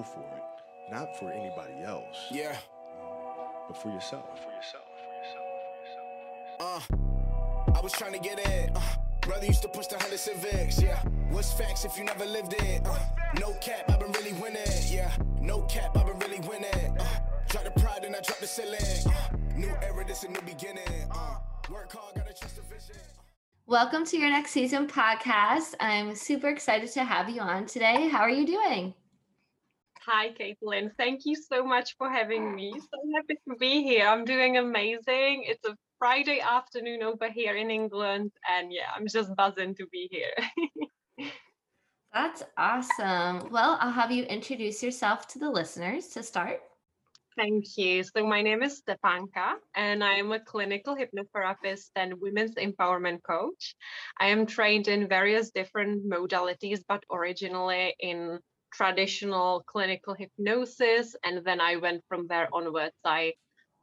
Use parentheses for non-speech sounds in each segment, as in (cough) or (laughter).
go for it, not for anybody else. Yeah. But for yourself. For yourself. Uh, I was trying to get in. Uh, brother used to push the hundred civics. Yeah. What's facts if you never lived it? Uh, no cap, I've been really winning. Yeah. No cap, I've been really winning. Uh, drop the pride and I drop the ceiling. Uh, new era, this a new beginning. Uh, work hard, gotta trust the vision. Welcome to your next season podcast. I'm super excited to have you on today. How are you doing? Hi, Caitlin. Thank you so much for having ah. me. So happy to be here. I'm doing amazing. It's a Friday afternoon over here in England, and yeah, I'm just buzzing to be here. (laughs) That's awesome. Well, I'll have you introduce yourself to the listeners to start. Thank you. So, my name is Stepanka, and I am a clinical hypnotherapist and women's empowerment coach. I am trained in various different modalities, but originally in traditional clinical hypnosis. And then I went from there onwards. I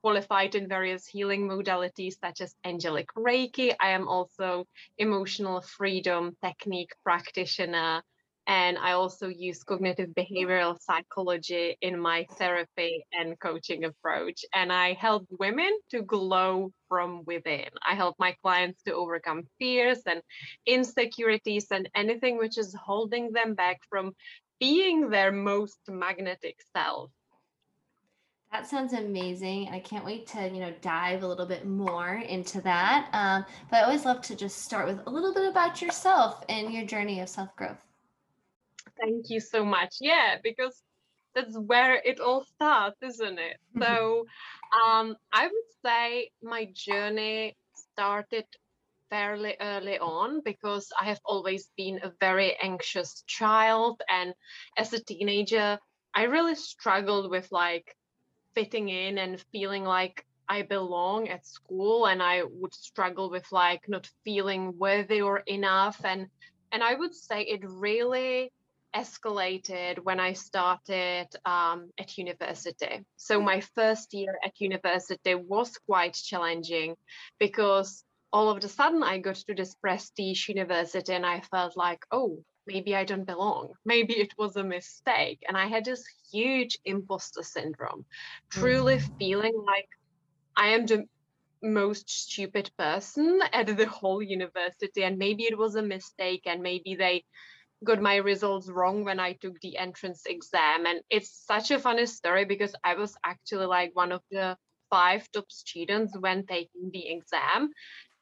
qualified in various healing modalities such as angelic reiki i am also emotional freedom technique practitioner and i also use cognitive behavioral psychology in my therapy and coaching approach and i help women to glow from within i help my clients to overcome fears and insecurities and anything which is holding them back from being their most magnetic self that sounds amazing. I can't wait to, you know, dive a little bit more into that. Um, but I always love to just start with a little bit about yourself and your journey of self growth. Thank you so much. Yeah, because that's where it all starts, isn't it? (laughs) so um, I would say my journey started fairly early on because I have always been a very anxious child. And as a teenager, I really struggled with like fitting in and feeling like I belong at school and I would struggle with like not feeling worthy or enough and and I would say it really escalated when I started um, at university. So my first year at university was quite challenging because all of a sudden I got to this prestige university and I felt like, oh, maybe I don't belong. (laughs) Maybe it was a mistake. And I had this huge imposter syndrome, truly mm. feeling like I am the most stupid person (laughs) at the whole university. And maybe it was a mistake, and maybe they got my results wrong when I took the entrance exam. And it's such a funny story because I was actually like one of the five top students when taking the exam.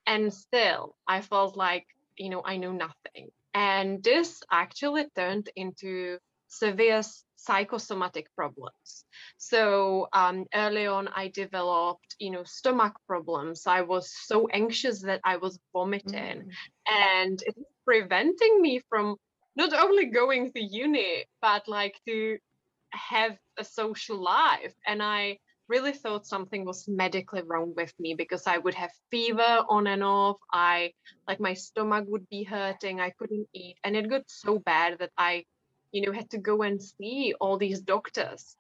And still, I felt like, you know, I knew nothing. And this actually turned into severe psychosomatic problems. So um, early on, I developed, you know, stomach problems. I was so anxious that I was vomiting, mm. and it was preventing me from not only going to uni, but like to have a social life. And I really thought something was medically wrong with me because I would have fever on and off. I like my stomach would be hurting. I couldn't eat. And it got so bad that I, you know, had to go and see all these doctors.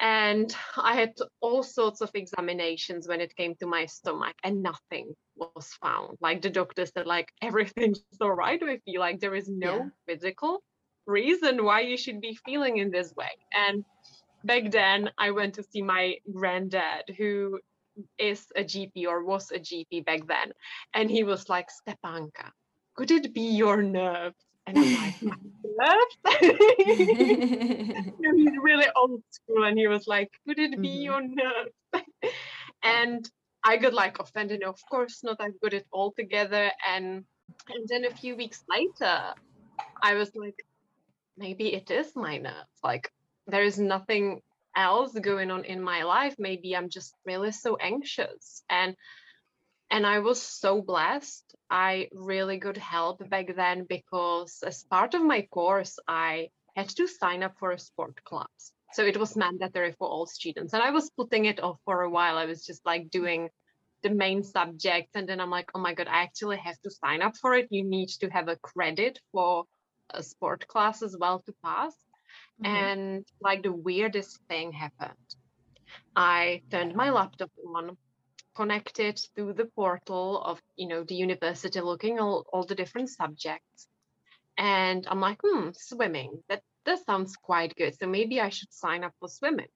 And I had all sorts of examinations when it came to my stomach, and nothing was found. Like the doctor said, like (laughs) everything's all right with you. Like there is no yeah. physical reason why you should be feeling in this way. And back then I went to see my granddad who is a GP or was a GP back then. And he was like, Stepanka, could it be your nerves? And I'm like, (laughs) nerves? (laughs) (laughs) he's really old school. And he was like, could it be mm-hmm. your nerves? and I got like offended. Of course not. I've got it all together. And and then a few weeks later, I was like, maybe it is my nerves. Like there is nothing else going on in my life. Maybe i'm just really so anxious. And and i was so blessed. I really got help back then because as part of my course i had to sign up for a sport class. So it was mandatory for all students. And i was putting it off for a while. I was just like doing the main subjects and then i'm like oh my god i actually have to sign up for it. You need to have a credit for a sport class as well to pass Mm-hmm. And like the weirdest thing happened. I turned my laptop on, connected to the portal of, you know, the university, looking all, all the different subjects. And I'm like, hmm, swimming. That this sounds quite good. So maybe I should sign up for swimming.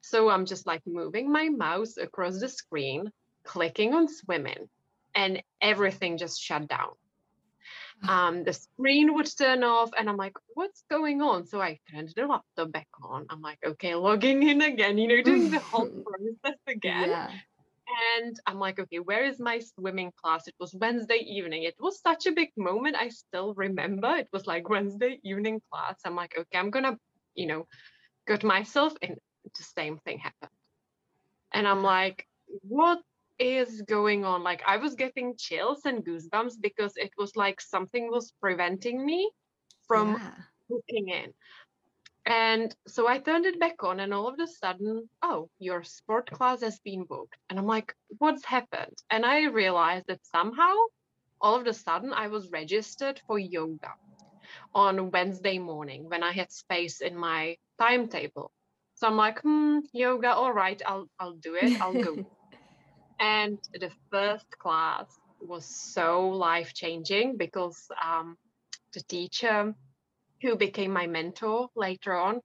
So I'm just like moving my mouse across the screen, clicking on swimming, and everything just shut down. Um, the screen would turn off, and I'm like, what's going on? So I turned the laptop back on. I'm like, okay, logging in again, you know, doing the whole (laughs) process again. Yeah. And I'm like, okay, where is my swimming class? It was Wednesday evening. It was such a big moment. I still remember it was like Wednesday evening class. I'm like, okay, I'm gonna, you know, get myself in. The same thing happened. And I'm like, what is going on? Like I was getting chills and goosebumps because it was like something was preventing me from Yeah. hooking in. And so I turned it back on, and all of a sudden, oh, your sport class has been booked. And I'm like, what's happened? And I realized that somehow, all of a sudden, I was registered for yoga on Wednesday morning when I had space in my timetable. So I'm like, hmm, yoga, all right, I'll I'll do it, I'll go. (laughs) and the first class was so life changing because um, the teacher who became my mentor later on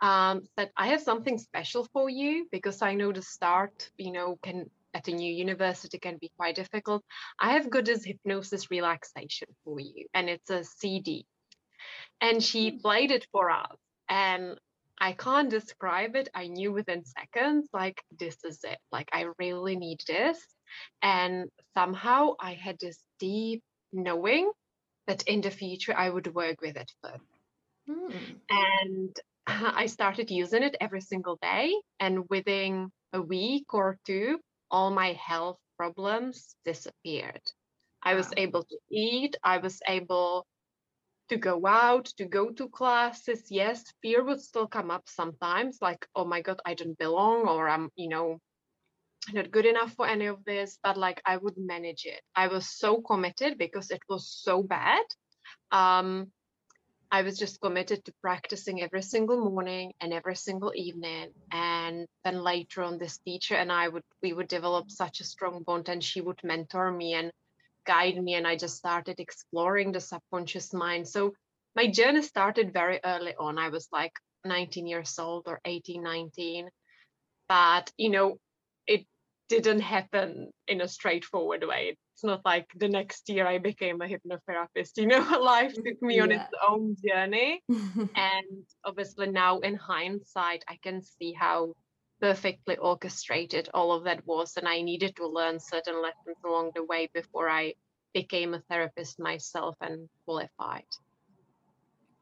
um, said i have something special for you because i know the start you know can at a new university can be quite difficult. I have got this hypnosis relaxation for you and it's a cd and she played it for us. And i can't describe it i knew within seconds like this is it like i really need this and somehow i had this deep knowing that in the future i would work with it further Hmm. and (laughs) I started using it every single day. And within a week or two, all my health problems disappeared. I was able to eat, I was able to go out, to go to classes. Yes, fear would still come up sometimes, like, oh my God, I don't belong, or I'm, you know, not good enough for any of this, but like I would manage it. I was so committed because it was so bad. Um, I was just committed to practicing every single morning and every single evening. And then later on, this teacher and I would we would develop such a strong bond, and she would mentor me and guide me. And I just started exploring the subconscious mind. So my journey started very early on. I was like 19 years old or 18, 19. But you know, it didn't happen in a straightforward way. It's not like the next year I became a hypnotherapist. You know, (laughs) life took me on its own journey. (laughs) And obviously now in hindsight, I can see how perfectly orchestrated all of that was. And I needed to learn certain lessons along the way before I became a therapist myself and qualified.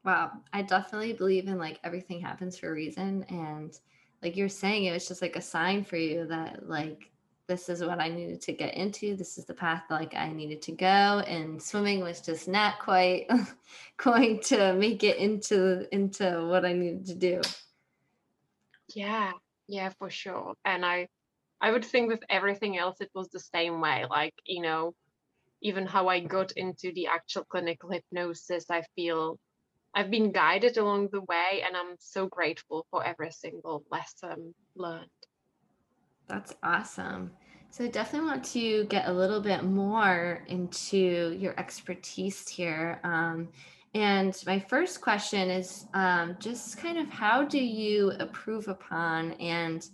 Wow, I definitely believe in like everything happens for a reason. And like you're saying, it was just like a sign for you that like this is what I needed to get into. This is the path like I needed to go. And swimming was just not quite (laughs) going to make it into into what I needed to do. Yeah, yeah, for sure. And I I would think with everything else it was the same way. Like, you know, even how I got into the actual clinical hypnosis, I feel I've been guided along the way and I'm so grateful for every single lesson learned. That's awesome. So I definitely want to get a little bit more into your expertise here. Um, and my first question is um, just kind of how do you improve upon and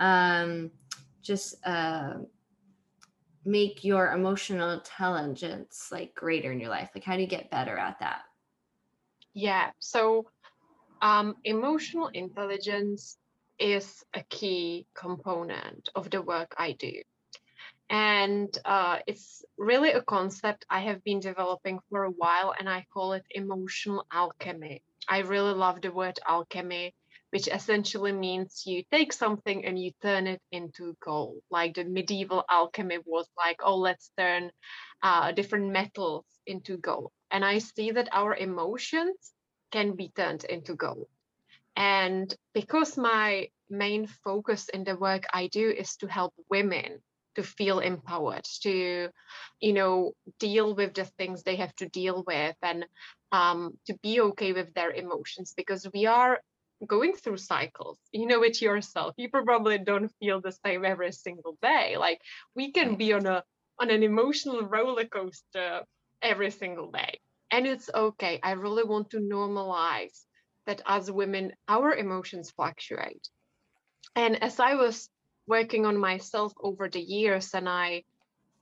um, just uh, make your emotional intelligence like greater in your life? Like how do you get better at that? Yeah, so um, emotional intelligence is a key component of the work I do. And uh, it's really a concept I have been developing for a while, and I call it emotional alchemy. I really love the word alchemy, which essentially means you take something and you turn it into gold. Like the medieval alchemy was like, oh, let's turn uh, different metals into gold. And I see that our emotions can be turned into gold. And because my main focus in the work I do is to help women to feel empowered, to, you know, deal with the things they have to deal with and um, to be okay with their emotions because we are going through cycles you know it yourself. You probably don't feel the same every single day. Like we can be on a on an emotional roller coaster every single day. And it's okay. I really want to normalize that as women, our emotions fluctuate. And as I was working on myself over the years, and I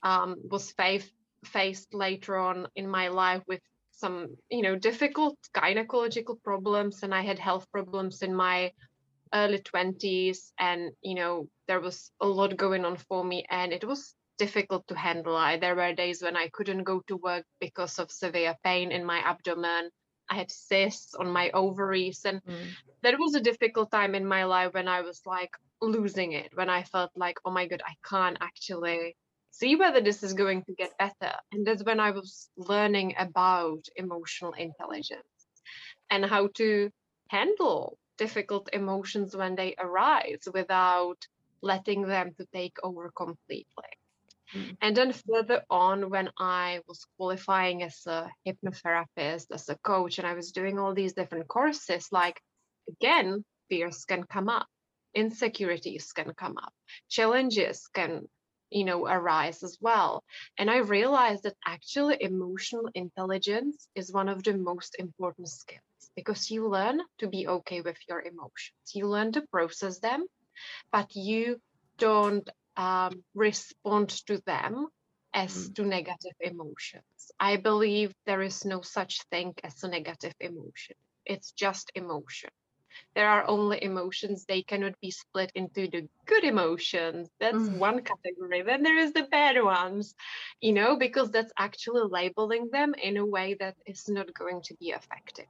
um, was faced faced later on in my life with some, you know, difficult gynecological problems, and I had health problems in my early 20s, and you know, there was a lot going on for me, and it was difficult to handle. I, there were days when I couldn't go to work because of severe pain in my abdomen. I had cysts on my ovaries, and mm. that was a difficult time in my life when I was like losing it, when I felt like, oh my god, I can't actually see whether this is going to get better. And that's when I was learning about emotional intelligence and how to handle difficult emotions when they arise without letting them to take over completely. Mm. And then further on, when I was qualifying as a hypnotherapist, as a coach, and I was doing all these different courses, like again, fears can come up, insecurities can come up, challenges can you know arise as well and i realized that actually emotional intelligence is one of the most important skills because you learn to be okay with your emotions you learn to process them but you don't um, respond to them as mm. to negative emotions. I believe there is no such thing as a negative emotion. It's just emotion. There are only emotions, they cannot be split into the good emotions. That's mm. one category. Then there is the bad ones, you know, because that's actually labeling them in a way that is not going to be effective.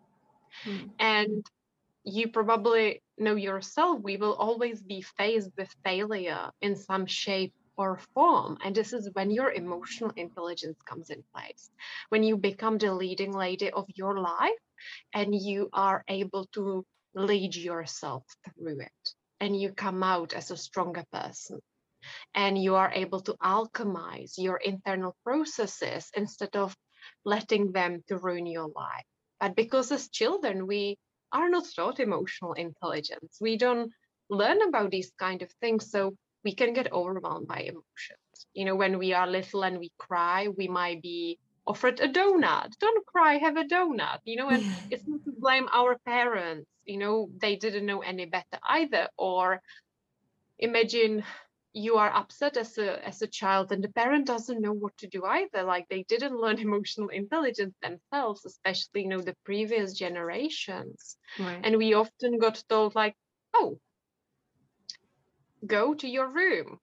Mm. And you probably know yourself, we will always be faced with failure in some shape or form. And this is when your emotional intelligence comes in place, when you become the leading lady of your life and you are able to lead yourself through it and you come out as a stronger person and you are able to alchemize your internal processes instead of letting them to ruin your life but because as children we are not taught emotional intelligence. We don't learn about these kind of things. So we can get overwhelmed by emotions. You know, when we are little and we cry, we might be offered a donut. Don't cry, have a donut. You know, and it's not to blame our parents. You know, they didn't know any better either. Or imagine you are upset as a as a child and the parent doesn't know what to do either like they didn't (laughs) learn emotional intelligence themselves especially you know the previous generations right. and we often got told like oh go to your room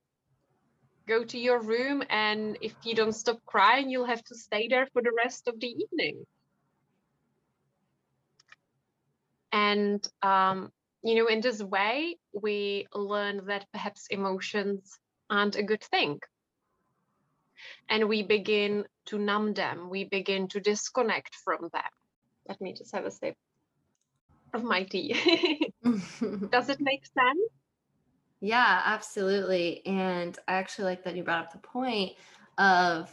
go to your room and if you don't stop crying you'll have to stay there for the rest of the evening and um, you know, in this way, we learn that perhaps emotions aren't a good thing. And we begin to numb them, we begin to disconnect from them. Let me just have a sip of my tea. (laughs) Does it make sense? Yeah, absolutely. And I actually like that you brought up the point of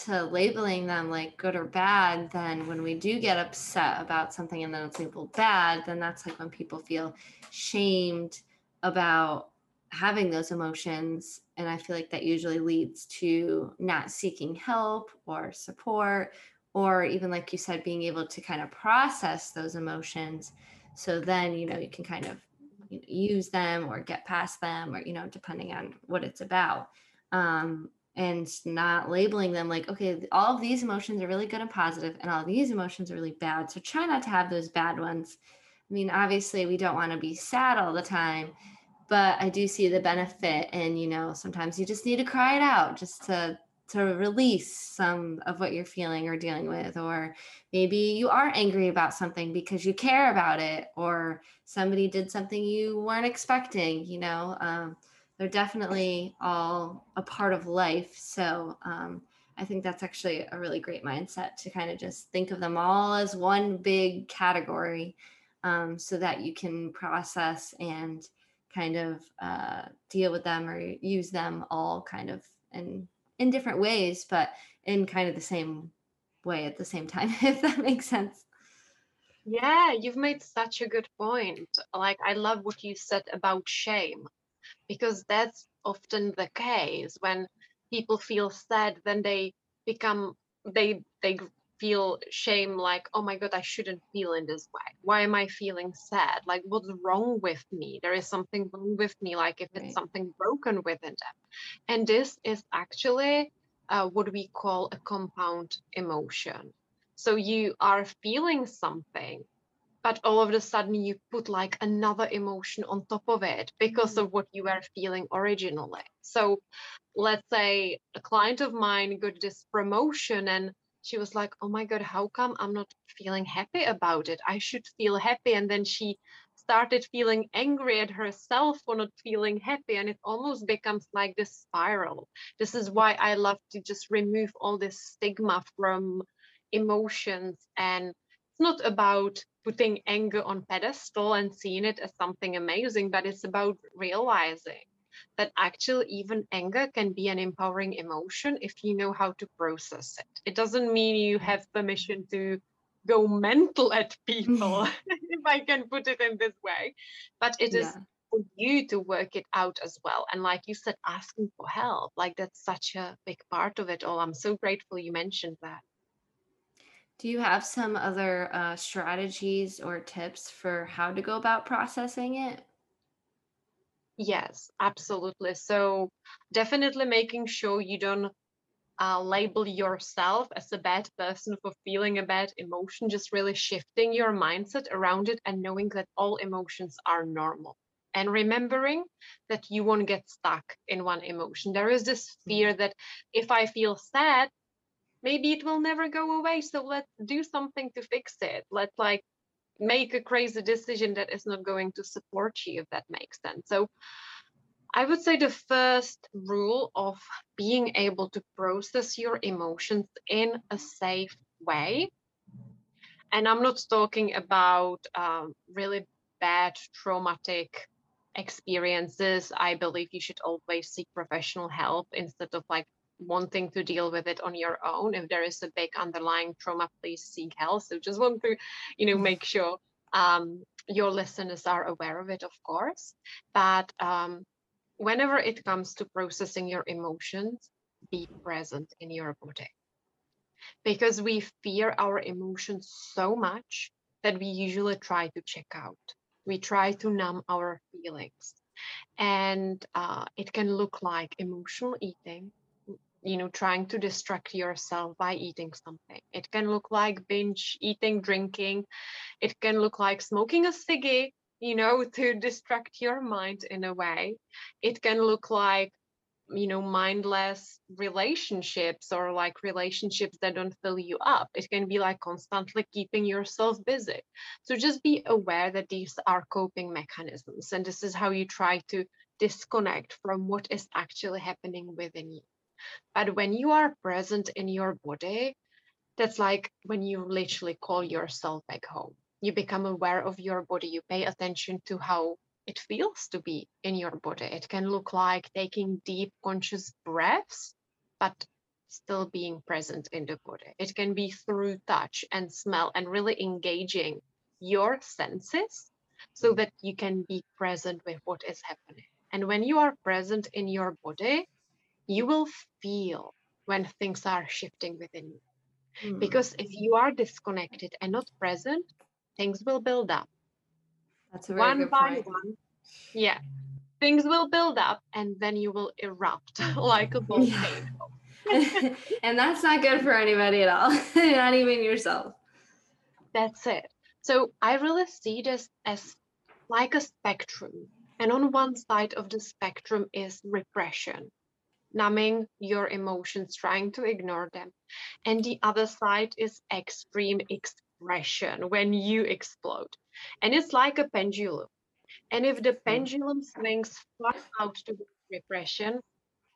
to labeling them like good or bad, then when we do get upset about something and then it's labeled bad, then that's like when people feel shamed about having those emotions. And I feel like that usually leads to not seeking help or support, or even like you said, being able to kind of process those emotions. So then, you know, you can kind of use them or get past them, or, you know, depending on what it's about. Um, and not labeling them like, okay, all of these emotions are really good and positive, and all these emotions are really bad. So try not to have those bad ones. I mean, obviously, we don't want to be sad all the time, but I do see the benefit. And, you know, sometimes you just need to cry it out just to to release some of what you're feeling or dealing with or maybe you are angry about something because you care about it or somebody did something you weren't expecting you know um, they're definitely all a part of life. So um, I think that's actually a really great mindset to kind of just think of them all as one big category um, so that you can process and kind of uh, deal with them or use them all kind of in in different ways, but in kind of the same way at the same time, (laughs) if that makes sense. Yeah, you've made such a good point. Like, I love what you said about shame because that's often the case. When people feel sad then they become they they feel shame like oh my god i shouldn't feel in this way. Why am i feeling sad? Like what's wrong with me? There is something wrong with me like if it's something broken within them. And this is actually uh, what we call a compound emotion. So you are feeling something but all of a sudden you put like another emotion on top of it because mm-hmm. of what you were feeling originally. So let's say a client of mine got this promotion and she was like oh my god how come i'm not feeling happy about it? I should feel happy. And then she started feeling angry at herself for not feeling happy and it almost becomes like this spiral. This is why i love to just remove all this stigma from emotions and not about putting anger on pedestal and seeing it as something amazing but it's about realizing that actually even anger can be an empowering emotion if you know how to process it. It doesn't mean you have permission to go mental at people (laughs) (laughs) if i can put it in this way but it is Yeah. for you to work it out as well. And like you said asking for help like that's such a big part of it all. I'm so grateful you mentioned that Do you have some other uh, strategies or tips for how to go about processing it? Yes, absolutely. So definitely making sure you don't uh, label yourself as a bad person for feeling a bad emotion, just really shifting your mindset around it and knowing that all emotions are normal. And remembering that you won't get stuck in one emotion. There is this fear that if I feel sad, maybe it will never go away. So let's do something to fix it. Let's like make a crazy decision that is not going to support you, if that makes sense. So I would say the first rule of being able to process your emotions in a safe way. And I'm not talking about um, really bad traumatic experiences. I believe you should always seek professional help instead of like wanting to deal with it on your own. If there is a big underlying trauma, please seek help. So just want to, you know, make sure um, your listeners are aware of it, of course. But um, whenever it comes to processing your emotions, be present in your body. Because we fear our emotions so much that we usually try to check out. We try to numb our feelings. And uh, it can look like emotional eating, you know, trying to distract yourself by eating something. It can look like binge eating, drinking. It can look like smoking a ciggy, you know, (laughs) to distract your mind in a way. It can look like, you know, mindless relationships or like relationships that don't fill you up. It can be like constantly keeping yourself busy. So just be aware that these are coping mechanisms. And this is how you try to disconnect from what is actually happening within you. But when you are present in your body, that's like when you literally call yourself back home. You become aware of your body, you pay attention to how it feels to be in your body. It can look like taking deep, conscious breaths, but still being present in the body. It can be through touch and smell and really engaging your senses so mm. that you can be present with what is happening. And when you are present in your body, you will feel when things are shifting within you. Hmm. Because if you are disconnected and not present, things will build up That's a very one good by point. one. Yeah, things will build up and then you will erupt (laughs) like a (laughs) volcano. (laughs) and that's not good for anybody at all, not even yourself. That's it. So I really see this as like a spectrum. And on one side of the spectrum is repression, numbing your emotions, trying to ignore them. And the other side is extreme expression when you explode. And it's like a pendulum. And if the hmm. pendulum swings far out to repression,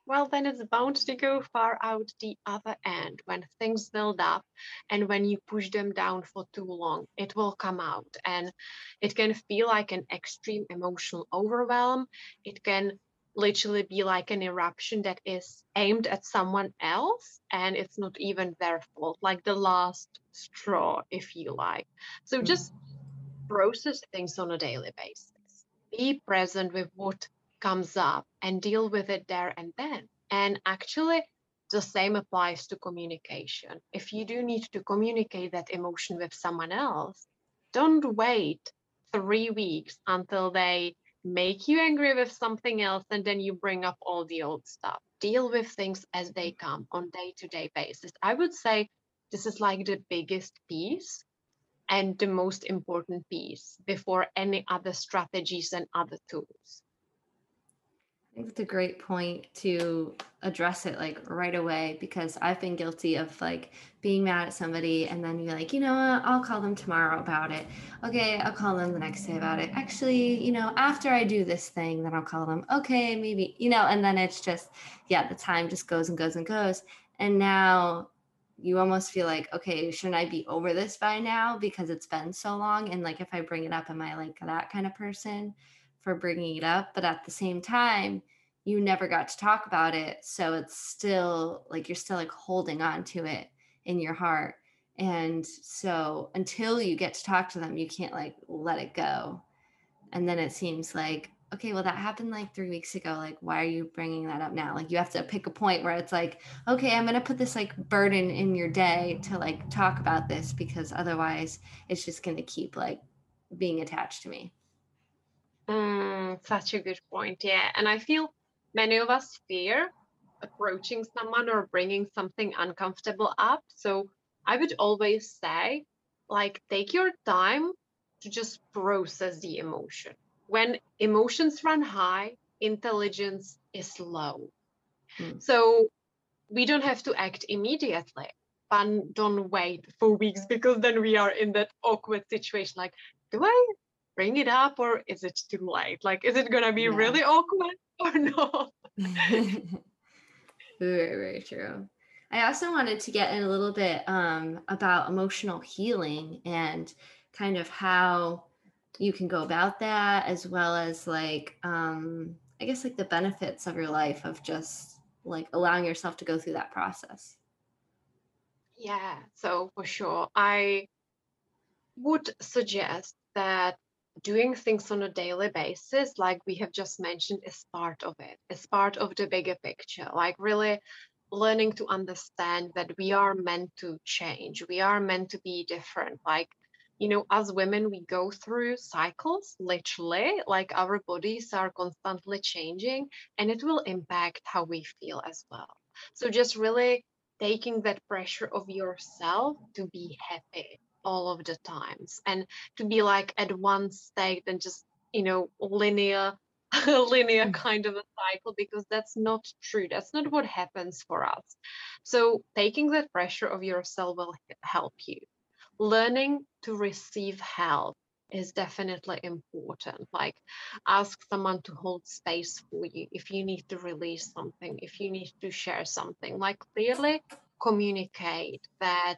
well, then it's bound to go far out the other end when things build up and when you push them down for too long, it will come out. And it can feel like an extreme emotional overwhelm. It can literally be like an eruption that is aimed at someone else and it's not even their fault, like the last straw, if you like. So mm. just process things on a daily basis. Be present with what comes up and deal with it there and then. And actually, the same applies to communication. If you do need to communicate that emotion with someone else, don't wait three weeks until they make you angry with something else and then you bring up all the old stuff. Deal with things as they mm-hmm. come on day to day basis. I would say this is like the biggest piece and the most important piece before any other strategies and other tools. Think it's a great point to address it like right away because I've been guilty of like being mad at somebody and then you're like, you know what, I'll call them tomorrow about it. Okay, I'll call them the next day about it. Actually, you know, after I do this thing, then I'll call them. Okay, maybe, you know, and then it's just, yeah, the time just goes and goes and goes. And now you almost feel like, okay, shouldn't I be over this by now because it's been so long? And like, if I bring it up, am I like that kind of person? For bringing it up but at the same time you never got to talk about it so it's still like you're still like holding on to it in your heart. And so until you get to talk to them you can't like let it go. And then it seems like okay well that happened like three weeks ago like why are you bringing that up now? Like you have to pick a point where it's like okay i'm going to put this like burden in your day to like talk about this because otherwise it's just going to keep like being attached to me Mm, such a good point. Yeah. And I feel many of us fear approaching someone or bringing something uncomfortable up. So I would always say, like, take your time to just process the emotion. When emotions run high, intelligence is low. Mm. So we don't have to act immediately, but don't wait for weeks because then we are in that awkward situation like, do I bring it up or is it too late? Like, is it going to be yeah. really awkward (laughs) or no? (laughs) very, very true. I also wanted to get in a little bit um, about emotional healing and kind of how you can go about that, as well as like, um, I guess, like the benefits of your life of just like allowing yourself to go through that process. Yeah, so for sure. I would suggest that doing things on a daily basis, like we have just mentioned, is part of it, is part of the bigger picture. Like really learning to understand that we are meant to change, we are meant to be different. Like, you know, as women, we go through cycles, literally, like our bodies are constantly changing, and it will impact how we feel as well. So just really taking that pressure of yourself to be happy all of the times. And to be like at one state and just you know linear (laughs) linear mm. kind of a cycle because that's not true. That's not what happens for us. So taking that pressure of yourself will help you. Learning to receive help is definitely important. Like ask someone to hold space for you if you need to release something if you need to share something. Like clearly communicate that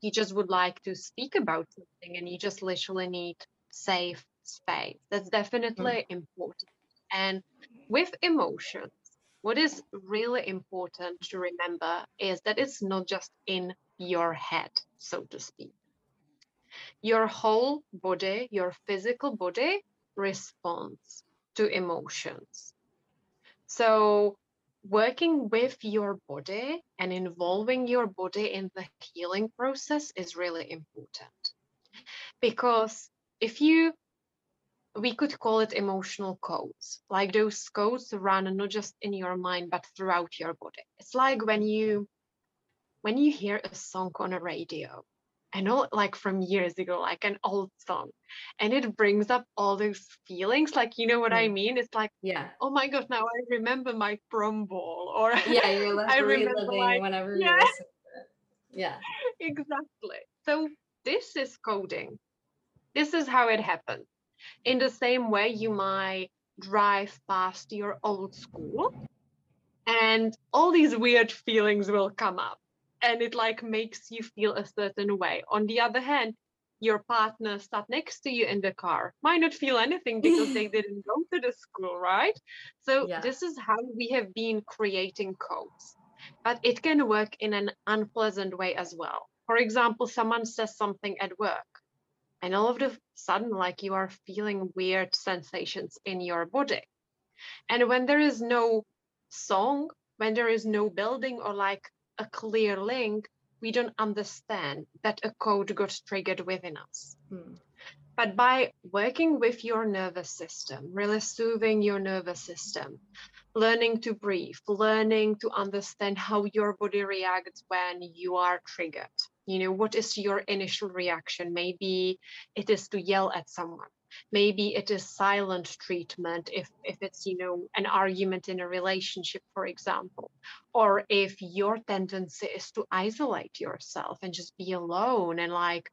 you just would like to speak about something and you just literally need safe space. That's definitely mm. important. And with emotions, what is really important to remember is that it's not just in your head, so to speak. Your whole body, your physical body responds to emotions. So working with your body and involving your body in the healing process is really important. Because if you, we could call it emotional codes, like those codes run not just in your mind, but throughout your body. It's like when you, when you hear a song on a radio I know like from years ago, like an old song. And it brings up all those feelings. Like, you know what I mm. mean? It's like, yeah. Oh my God, now I remember my prom ball. Or yeah, you're like (laughs) I remember like, whenever yeah. you listen. Yeah. (laughs) exactly. So this is coding. This is how it happens. In the same way, you might drive past your old school and all these weird feelings will come up and it like makes you feel a certain way. On the other hand your partner sat next to you in the car might not feel anything because they (laughs) didn't go to the school right? So yeah. this is how we have been creating codes but it can work in an unpleasant way as well. For example someone says something at work and all of a sudden like you are feeling weird sensations in your body. And when there is no song when there is no building or like a clear link, we don't understand that a code got triggered within us. Hmm. But by working with your nervous system, really soothing your nervous system, learning to breathe, learning to understand how your body reacts when you are triggered. You know, what is your initial reaction? Maybe it is to yell at someone. Maybe it is silent treatment if, if it's, you know, an argument in a relationship, for example. Or if your tendency is to isolate yourself and just be alone and like,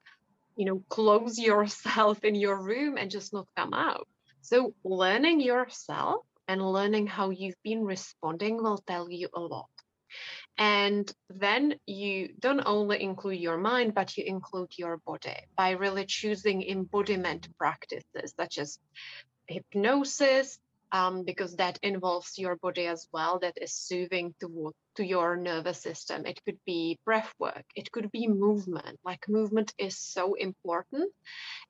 you know, close (laughs) yourself in your room and just not come out. So learning yourself and learning how you've been responding will tell you a lot. And then you don't only include your mind, but you include your body by really choosing embodiment practices such as hypnosis, um, because that involves your body as well, that is soothing to, to your nervous system. It could be breath work, it could be movement. Like movement is so important.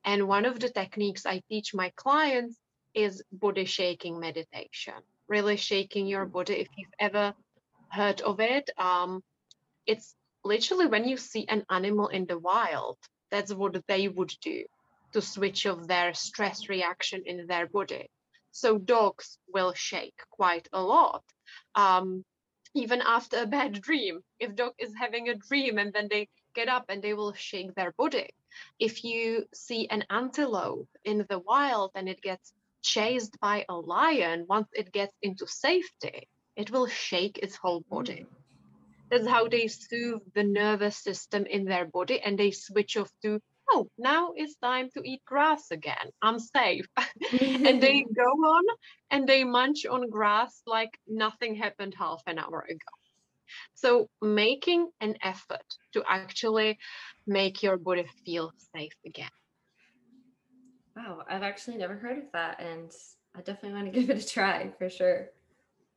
And one of the techniques I teach my clients is body shaking meditation, really shaking your body. If you've ever heard of it, um, it's literally when you see an animal in the wild, that's what they would do to switch off their stress reaction in their body. So dogs will shake quite a lot. Um, even after a bad dream, if dog is having a dream and then they get up and they will shake their body. If you see an antelope in the wild and it gets chased by a lion, once it gets into safety, it will shake its whole body. Mm. That's how they soothe the nervous system in their body and they switch off to, oh, now it's time to eat grass again. I'm safe. (laughs) and they (laughs) go on and they munch on grass like nothing happened half an hour ago. So making an effort to actually make your body feel safe again. Wow, I've actually never heard of that, and I definitely want to (laughs) give it a try for sure.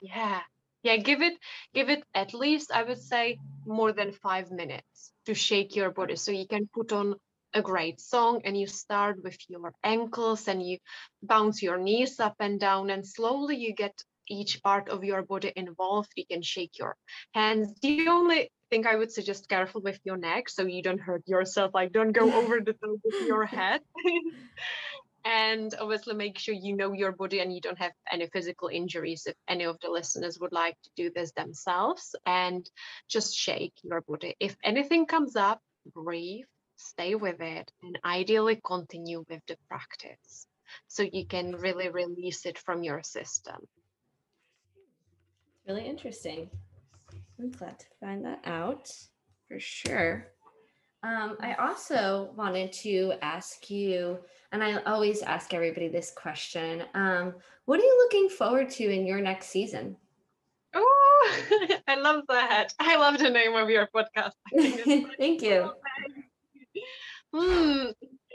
Yeah, yeah, give it give it at least I would say more than five minutes to shake your body, so you can put on a great song and you start with your ankles and you bounce your knees up and down and slowly you get each part of your body involved. You can shake your hands. The only thing i would suggest careful with your neck so you don't hurt yourself. Like don't go (laughs) over the top of your head (laughs) and obviously make sure you know your body and you don't have any physical injuries if any of the listeners would like to do this themselves. And just shake your body. If anything comes up breathe stay with it and ideally continue with the practice so you can really release it from your system. Really interesting. I'm glad to find that out for sure um, I also wanted to ask you, and I always ask everybody this question um, What are you looking forward to in your next season? Oh, (laughs) I love that. I love the name of your podcast. (laughs) Thank you. (laughs) hmm,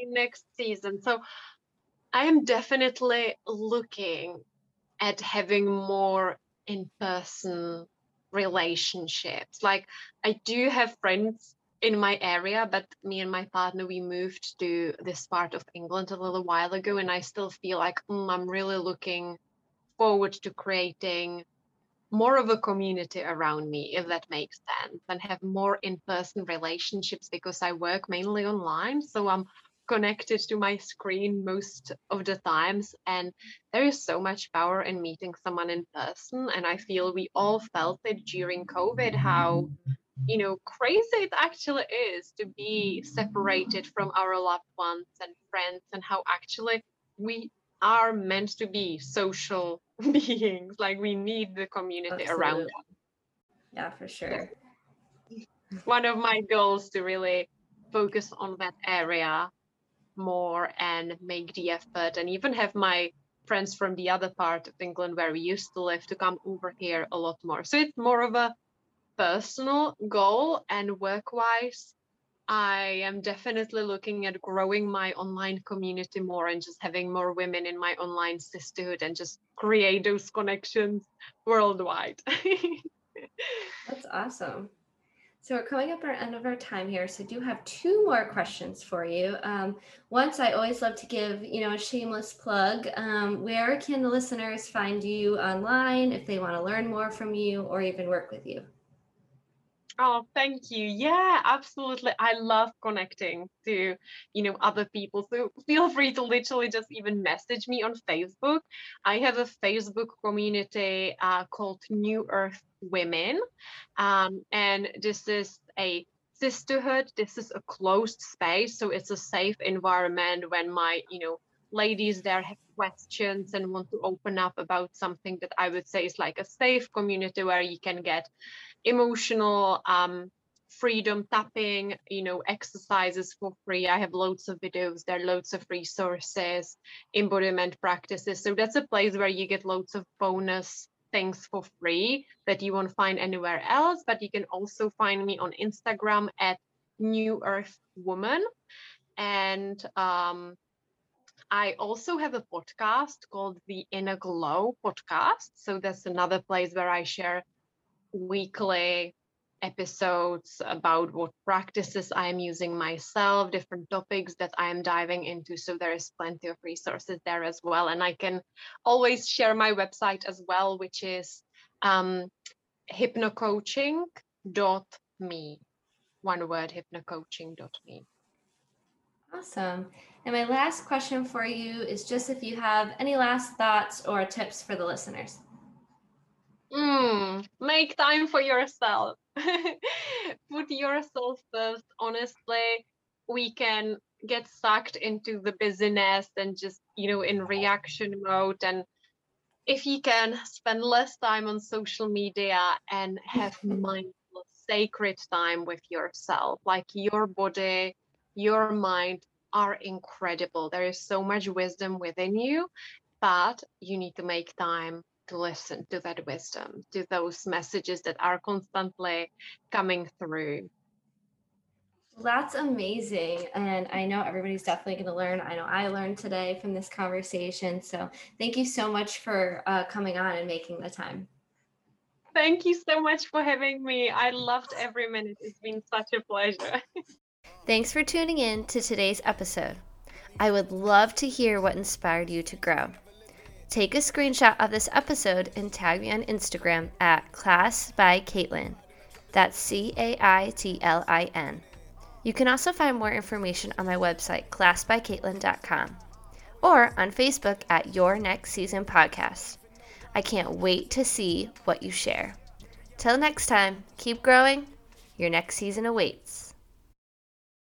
next season. So I am definitely looking at having more in person relationships. Like, I do have friends in my area, but me and my partner, we moved to this part of England a little while ago, and I still feel like mm, I'm really looking forward to creating more of a community around me, if that makes sense, and have more in person relationships because I work mainly online. So I'm connected to my screen most of the times. And there is so much power in meeting someone in person. And I feel we all felt it during COVID how you know crazy it actually is to be separated from our loved ones and friends and how actually we are meant to be social (laughs) beings like we need the community Absolutely. around us yeah for sure one of my goals to really focus on that area more and make the effort and even have my friends from the other part of England where we used to live to come over here a lot more. So it's more of a personal goal and work wise, I am definitely looking at growing my online community more and just having more women in my online sisterhood and just create those connections worldwide. (laughs) That's awesome. So we're coming up our end of our time here. So I do have two more questions for you. Um, once I always love to give, you know, a shameless plug. Um, where can the listeners find you online if they want to learn more from you or even work with you? Oh, thank you. Yeah, absolutely. I love connecting to, you know, other people. So feel free to literally just even message me on Facebook. I have a Facebook community uh, called New Earth Women. Um, and this is a sisterhood. This is a closed space. So it's a safe environment when my, you know, ladies there have questions and want to open up about something that I would say is like a safe community where you can get emotional um, freedom tapping, you know, exercises for free. I have loads of videos, there are loads of resources, embodiment practices. So that's a place where you get loads of bonus things for free that you won't find anywhere else. But you can also find me on Instagram at New Earth Woman. And um, I also have a podcast called the Inner Glow podcast. So that's another place where I share weekly episodes about what practices I am using myself, different topics that I am diving into. So there is plenty of resources there as well. And I can always share my website as well, which is um, hypnocoaching.me. One word, hypnocoaching.me. Awesome. And my last question for you is just if you have any last thoughts or tips for the listeners. Mm, make time for yourself. (laughs) Put yourself first. Honestly, we can get sucked into the busyness and just, you know, in reaction mode. And if you can spend less time on social media and have (laughs) mindful, sacred time with yourself, like your body, your mind are incredible. There is so much wisdom within you, but you need to make time to listen to that wisdom, to those messages that are constantly coming through. That's amazing. And I know everybody's definitely going to learn. I know I learned today from this conversation. So thank you so much for uh, coming on and making the time. Thank you so much for having me. I loved every minute. It's been such a pleasure. (laughs) Thanks for tuning in to today's episode. I would love to hear what inspired you to grow. Take a screenshot of this episode and tag me on Instagram at Class by Caitlin. That's C A I T L I N. You can also find more information on my website, classbycaitlin.com, or on Facebook at Your Next Season Podcast. I can't wait to see what you share. Till next time, keep growing. Your next season awaits.